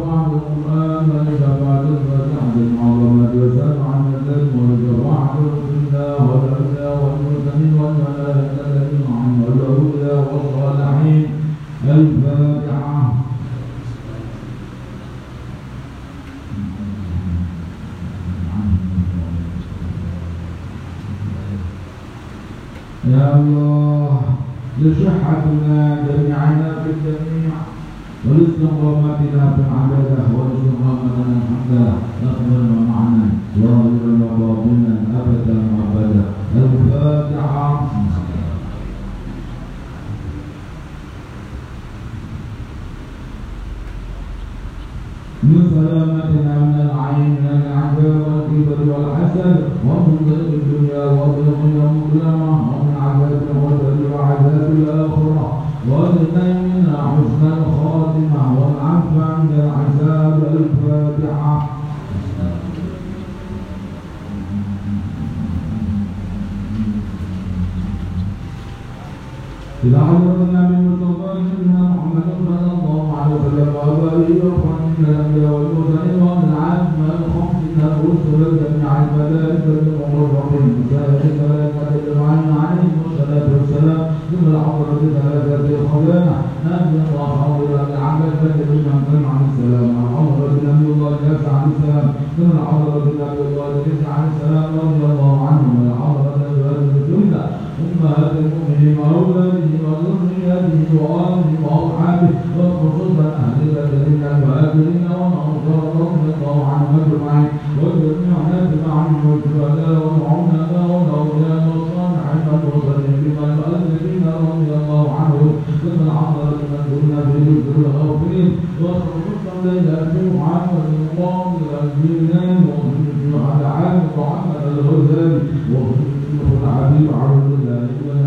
بعض الآن بعد الرجع بالعرض الأرضين وخلق لكم عمل القوم الذين وهم على عمل وعمل الغزال وهم العليم عبد الله بن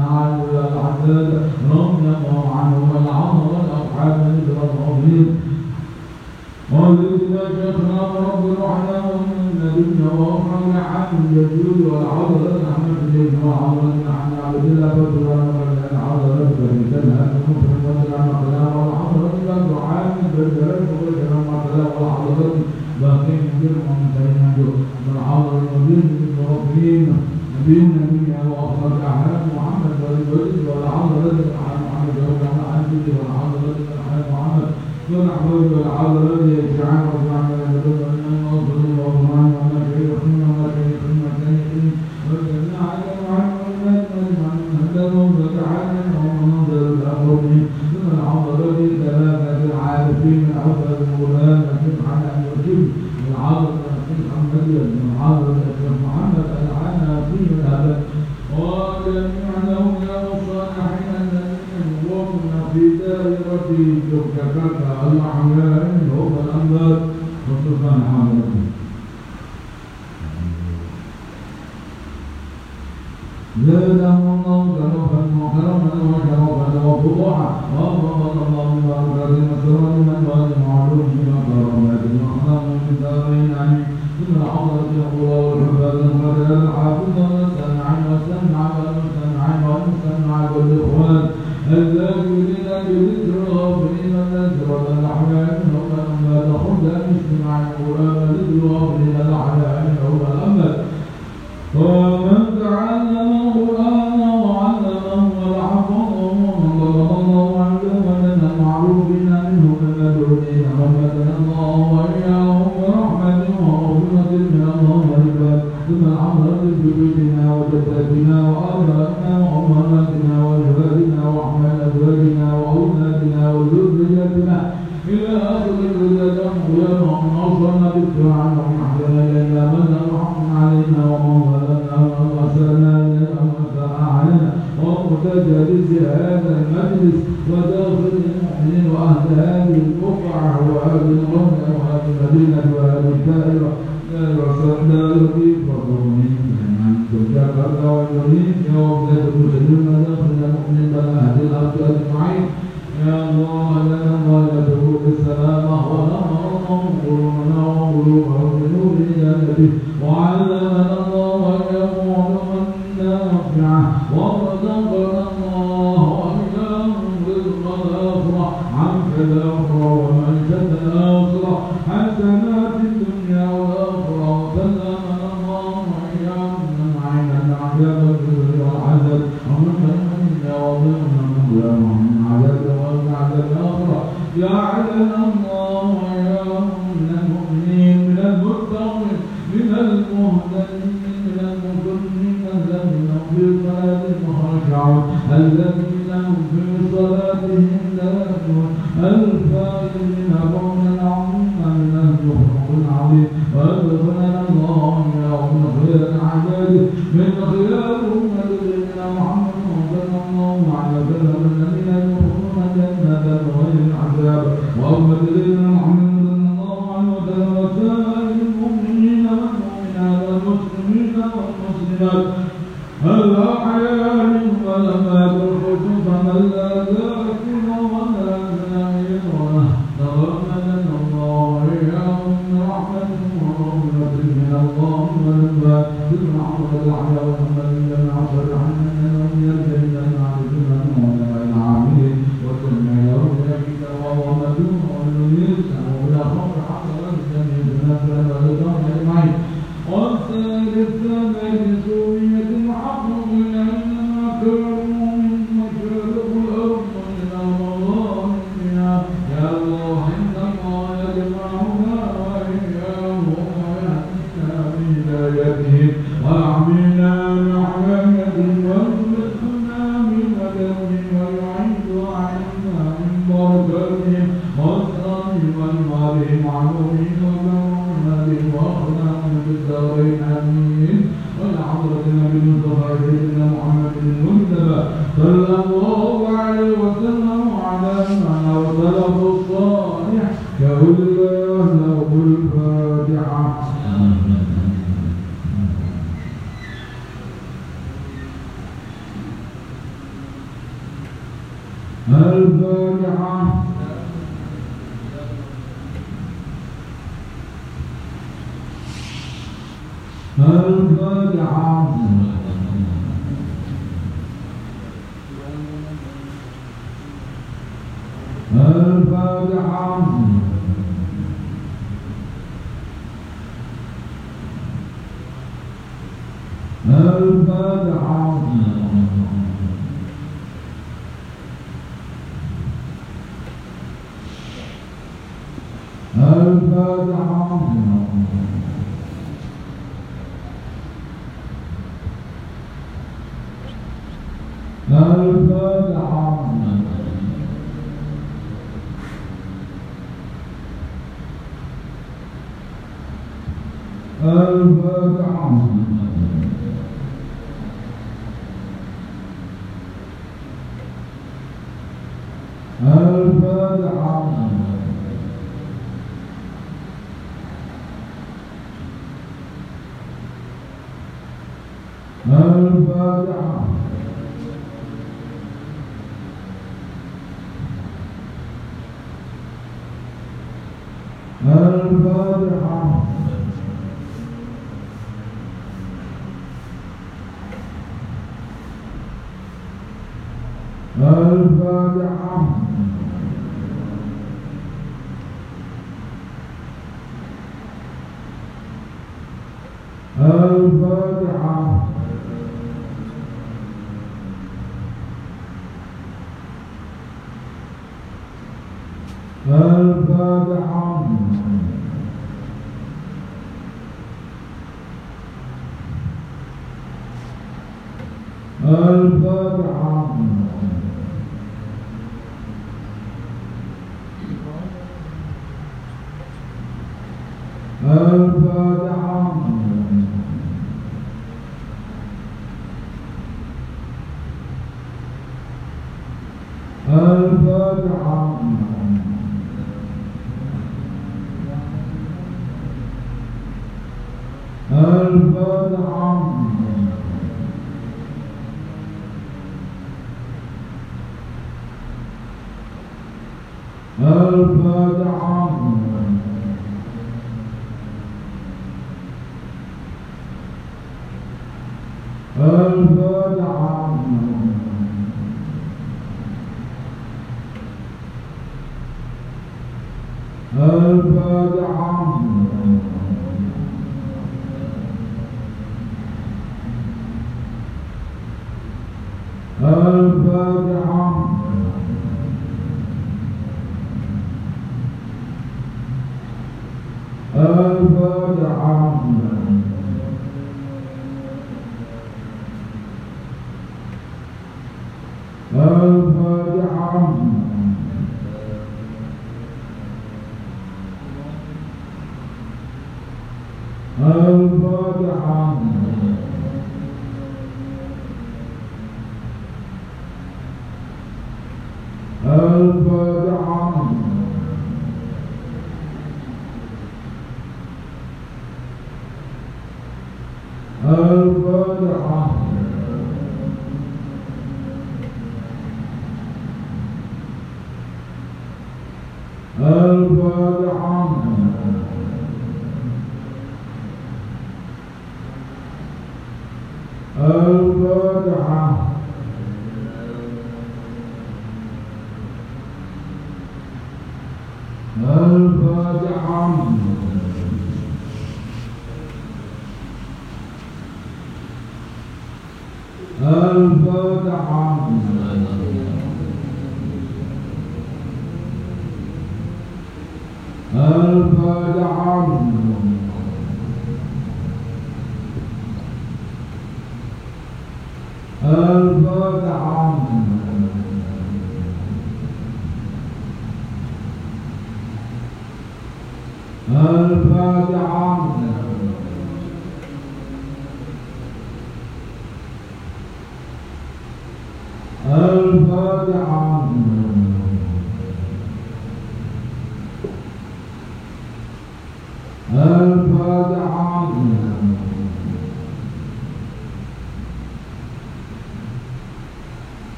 الفاتحة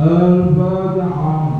الفاتحه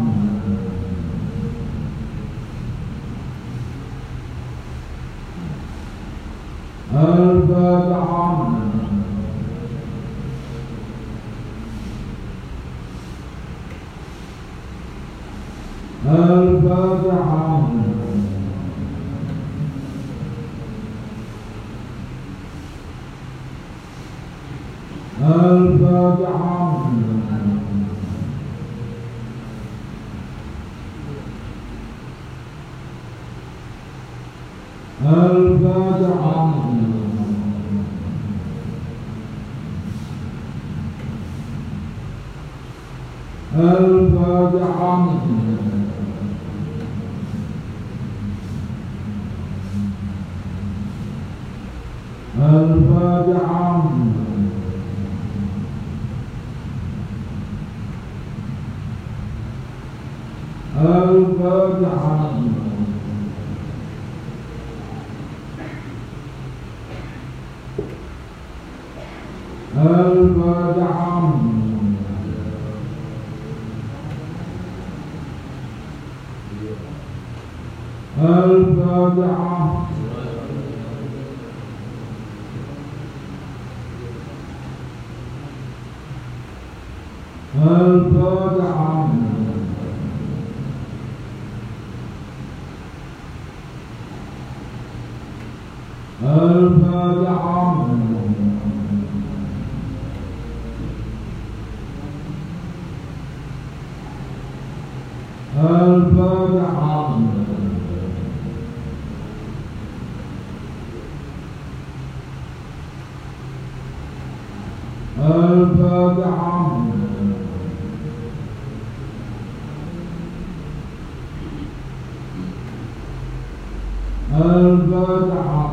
الفتح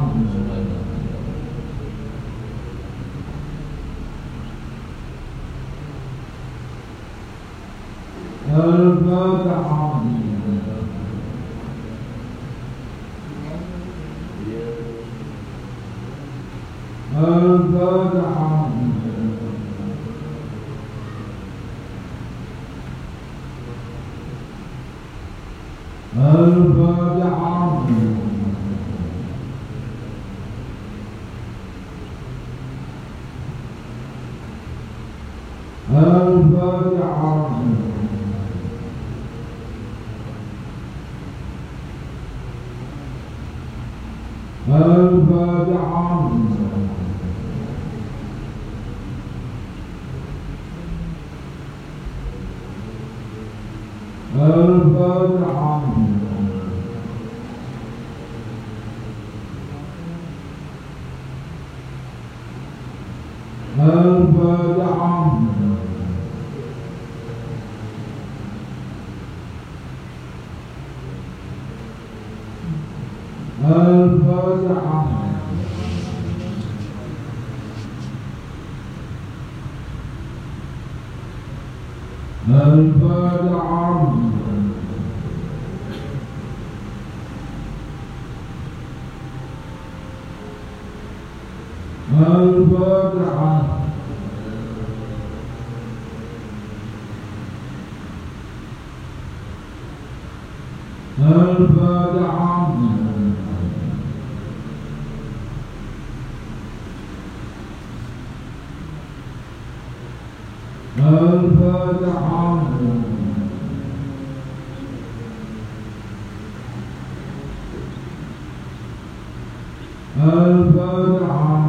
الفاتحة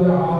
Hallelujah.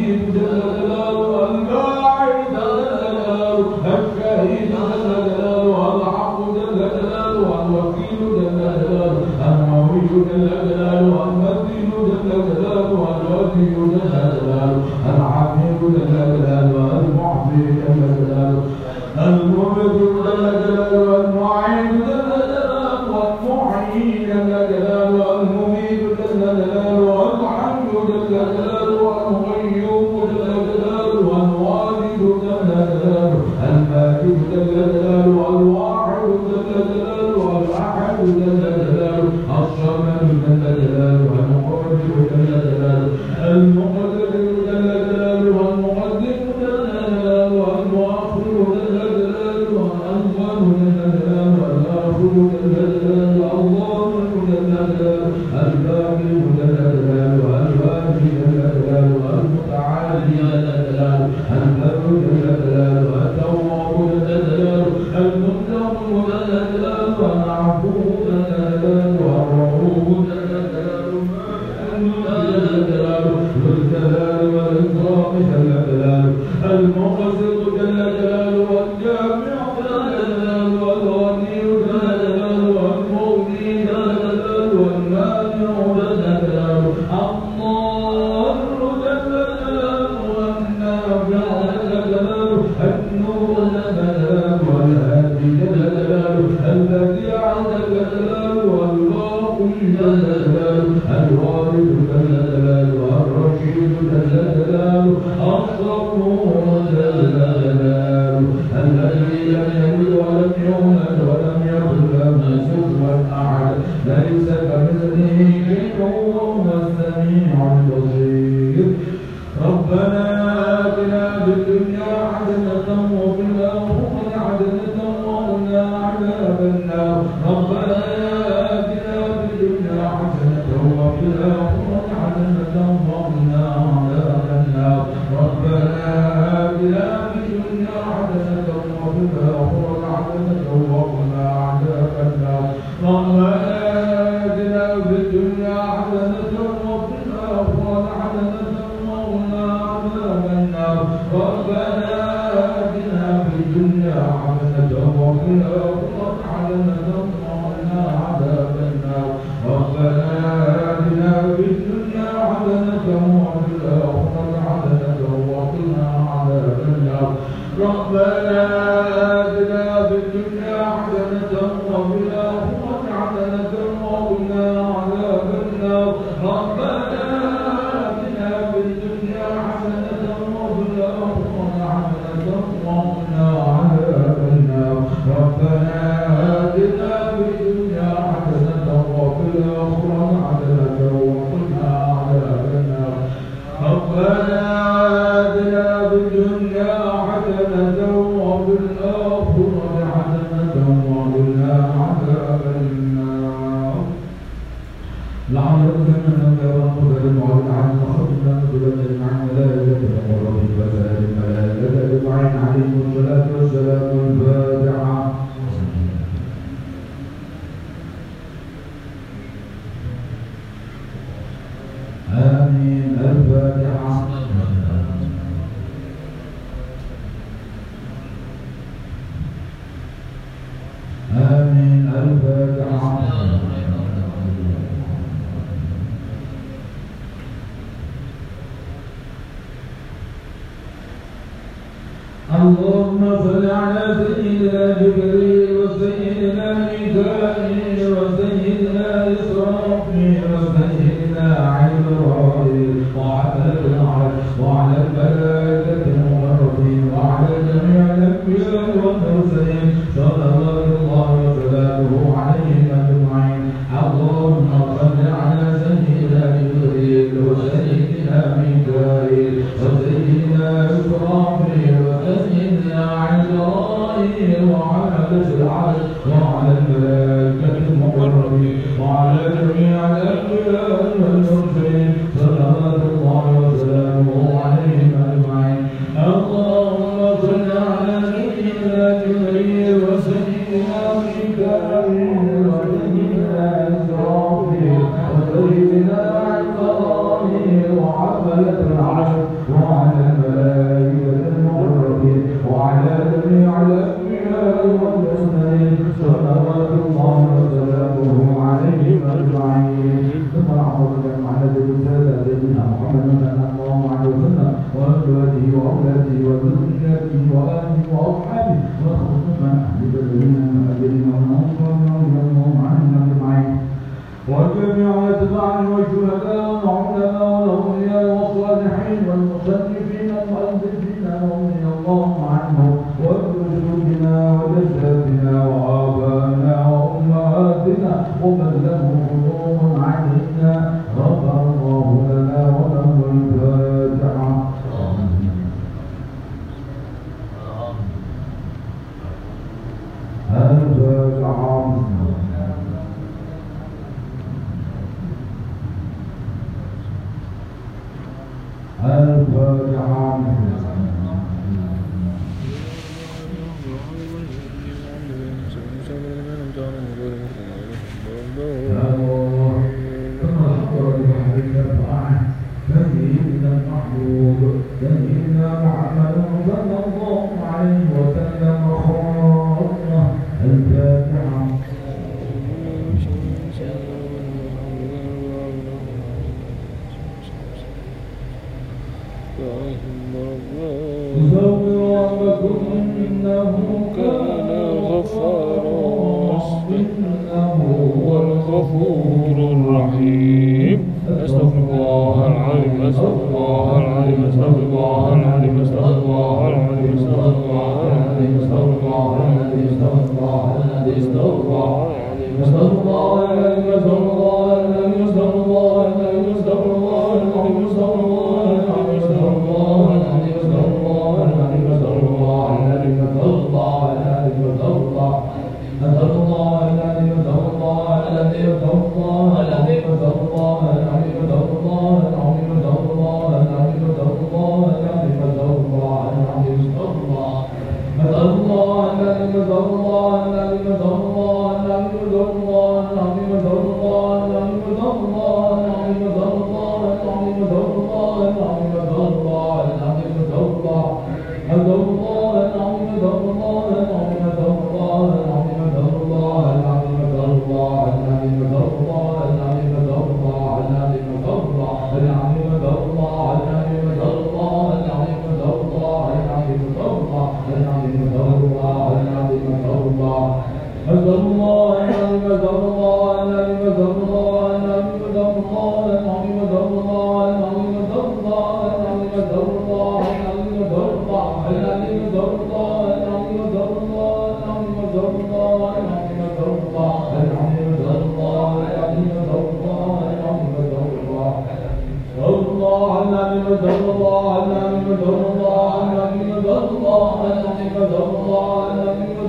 حبيب عبدناه ربنا и разузнание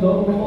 mundo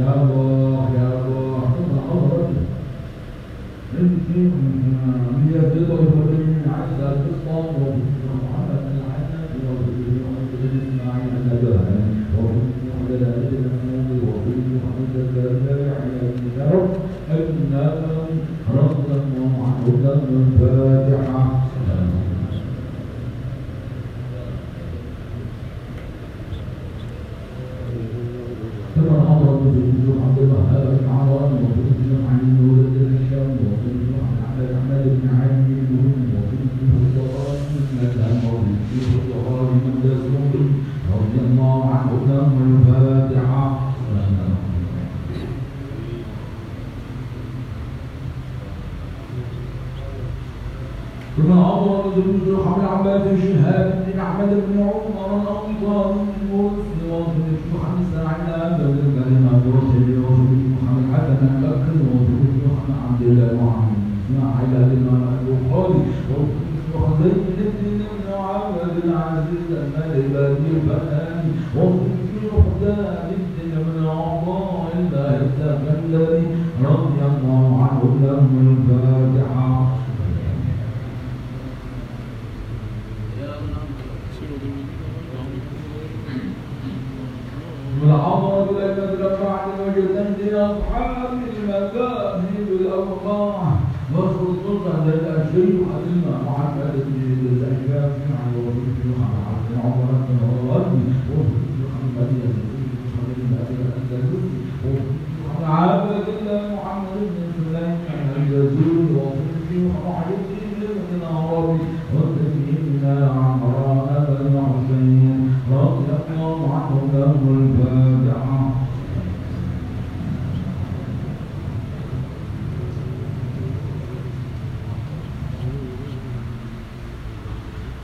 يا الله يا الله. قطع عمرك انت من يبيض المؤمنين عز الاسلام وبالسلام الجليل حول عباس بن احمد بن عمر الاقطار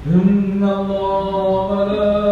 إن الله ملائكته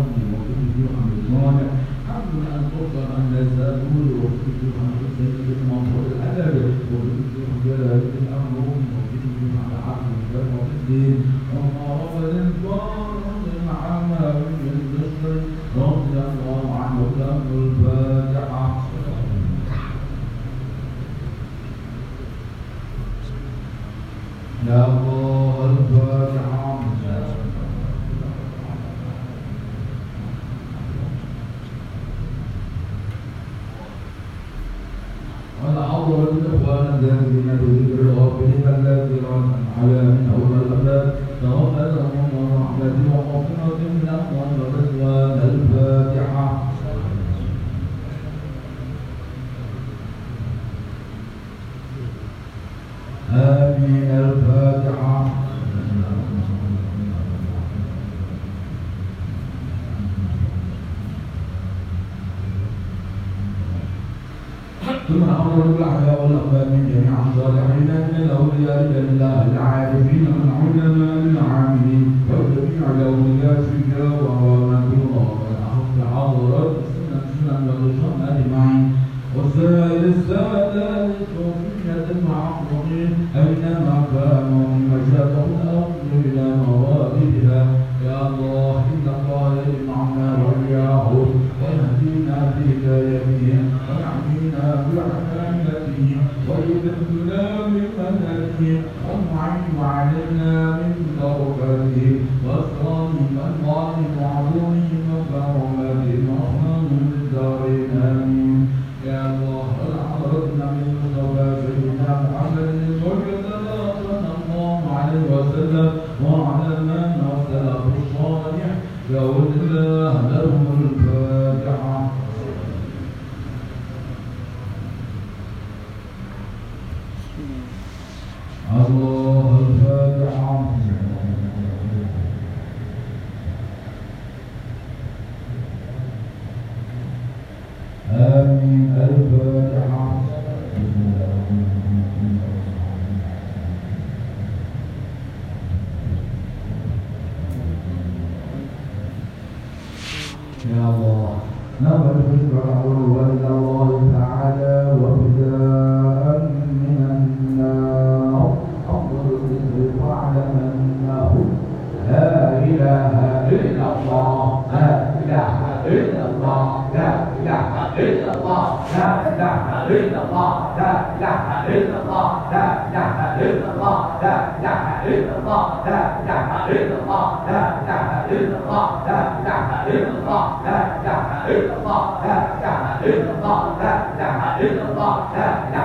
roda no então,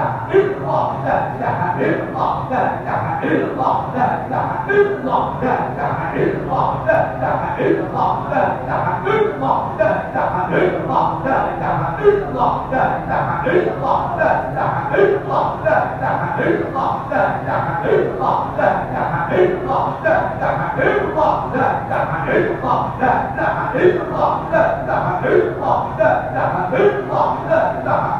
đà đức bỏ đà đà đức bỏ đà đà đức bỏ đà đà đức bỏ đà đà đức bỏ đà đà đức bỏ đà đà đức bỏ đà đà đức bỏ đà đà đức bỏ đà đà đức bỏ đà đà đức bỏ đà đà đức bỏ đà đà đức bỏ đà đà đức bỏ đà đà đức bỏ đà đà đức bỏ đà đà đức bỏ đà đà đức bỏ đà đà đức bỏ đà đà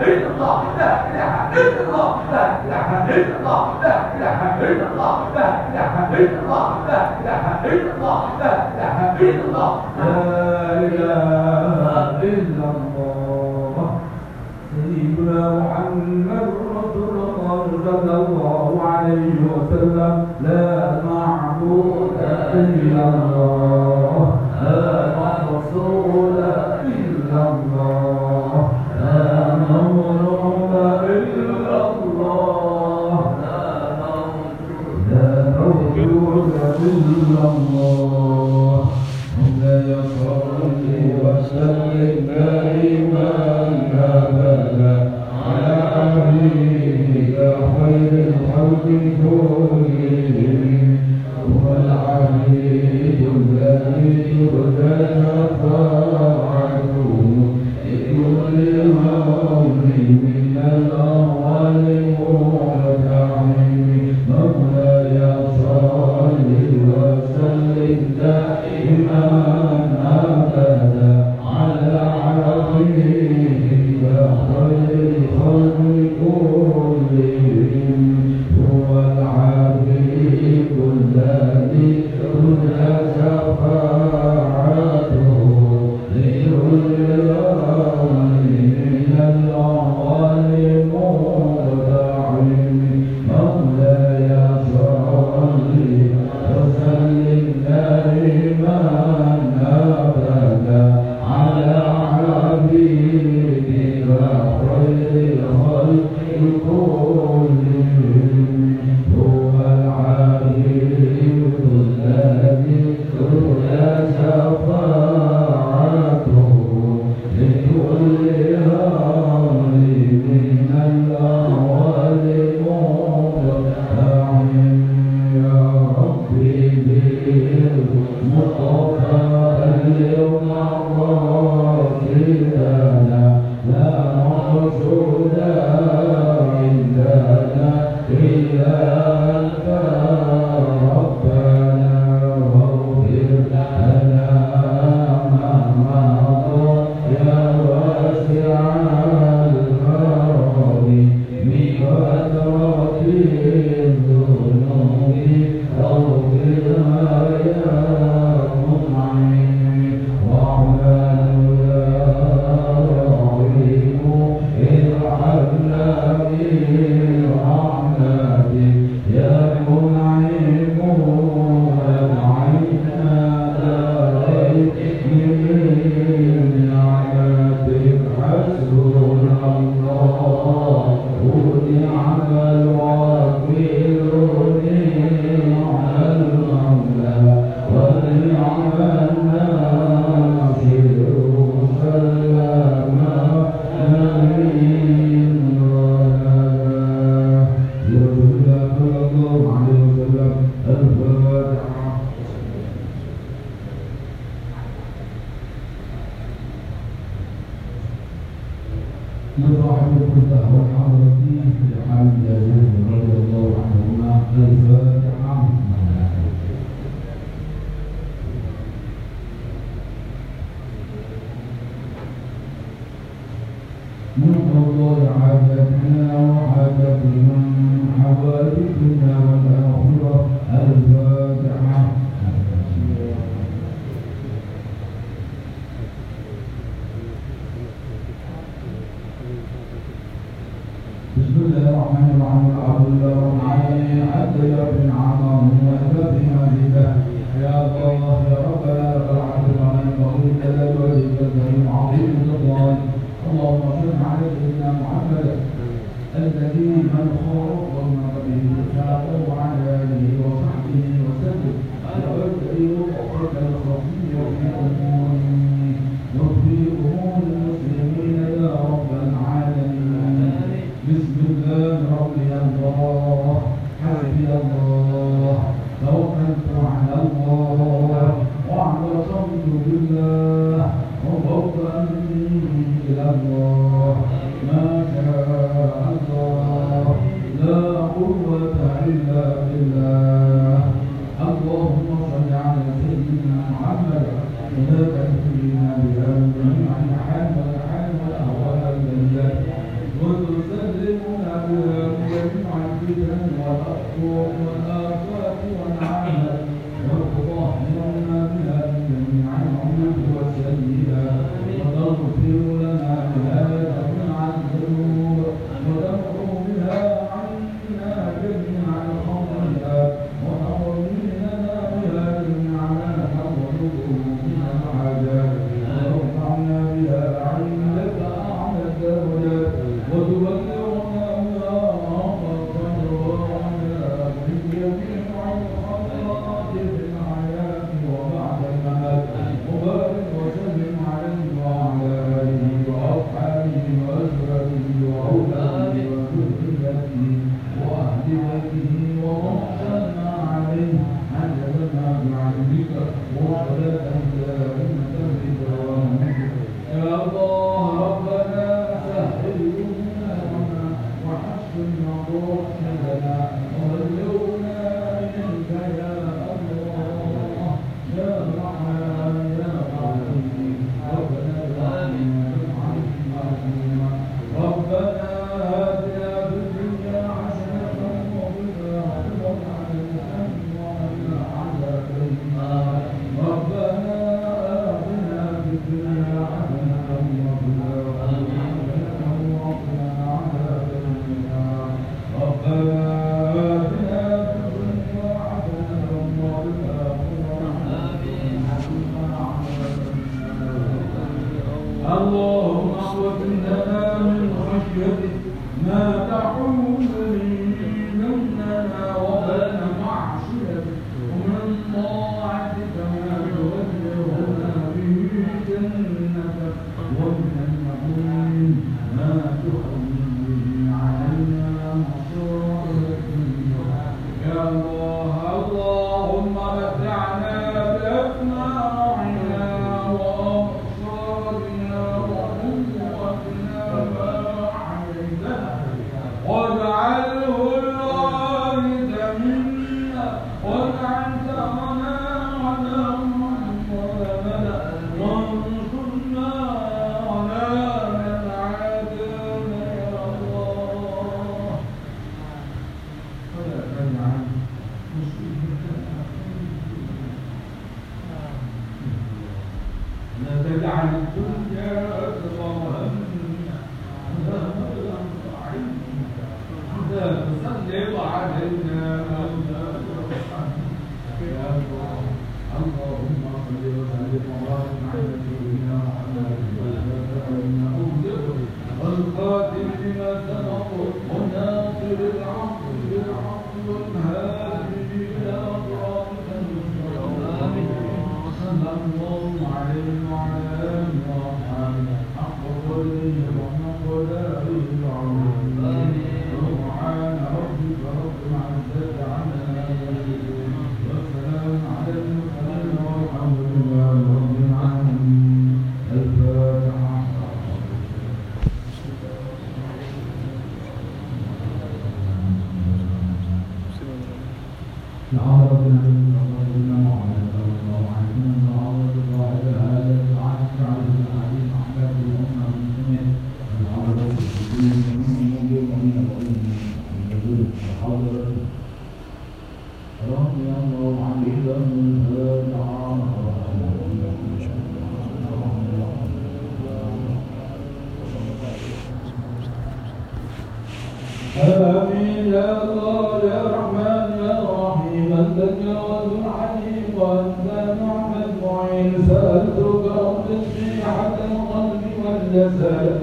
الا الله لا اله الا الله لا اله الا الله الا الله الا الله الا الله الا الله لا اله الا الله سيدنا محمد رسول الله صلى الله عليه وسلم لا معبود الا الله هذا رسول وأرجوك وآخاك ونعمة والله والتشجيع على القلب والجسد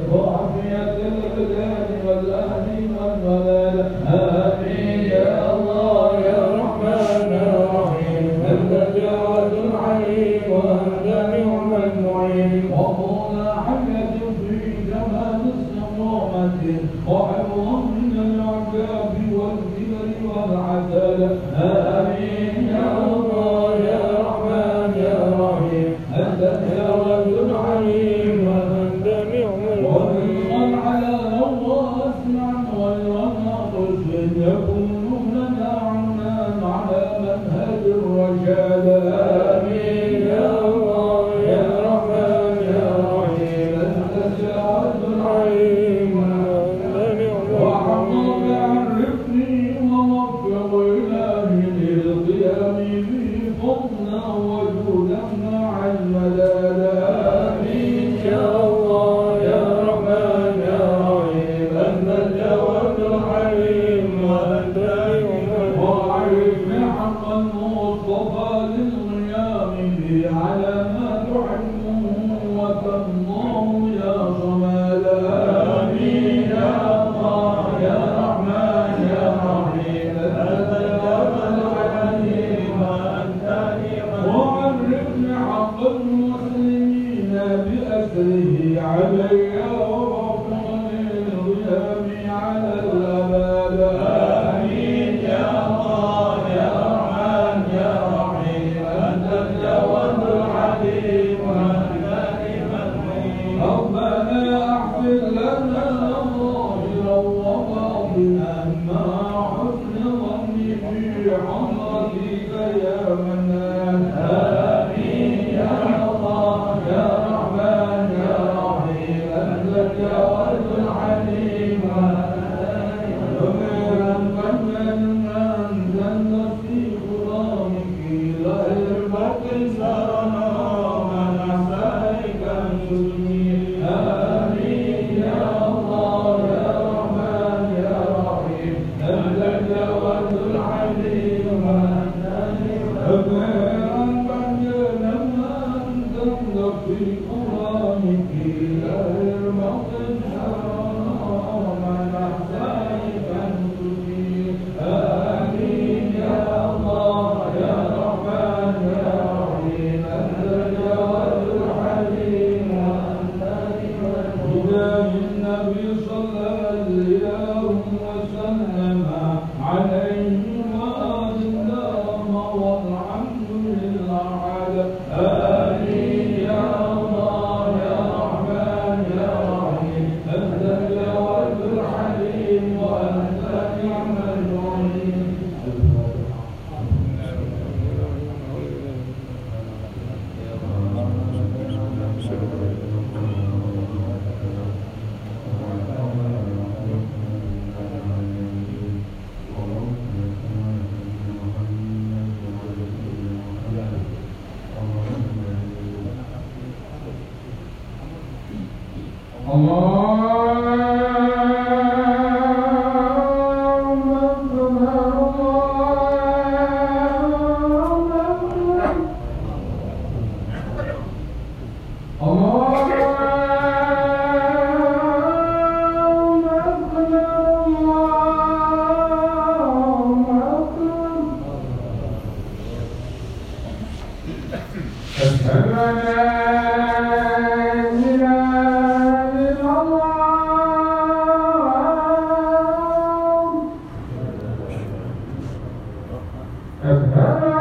Uhum.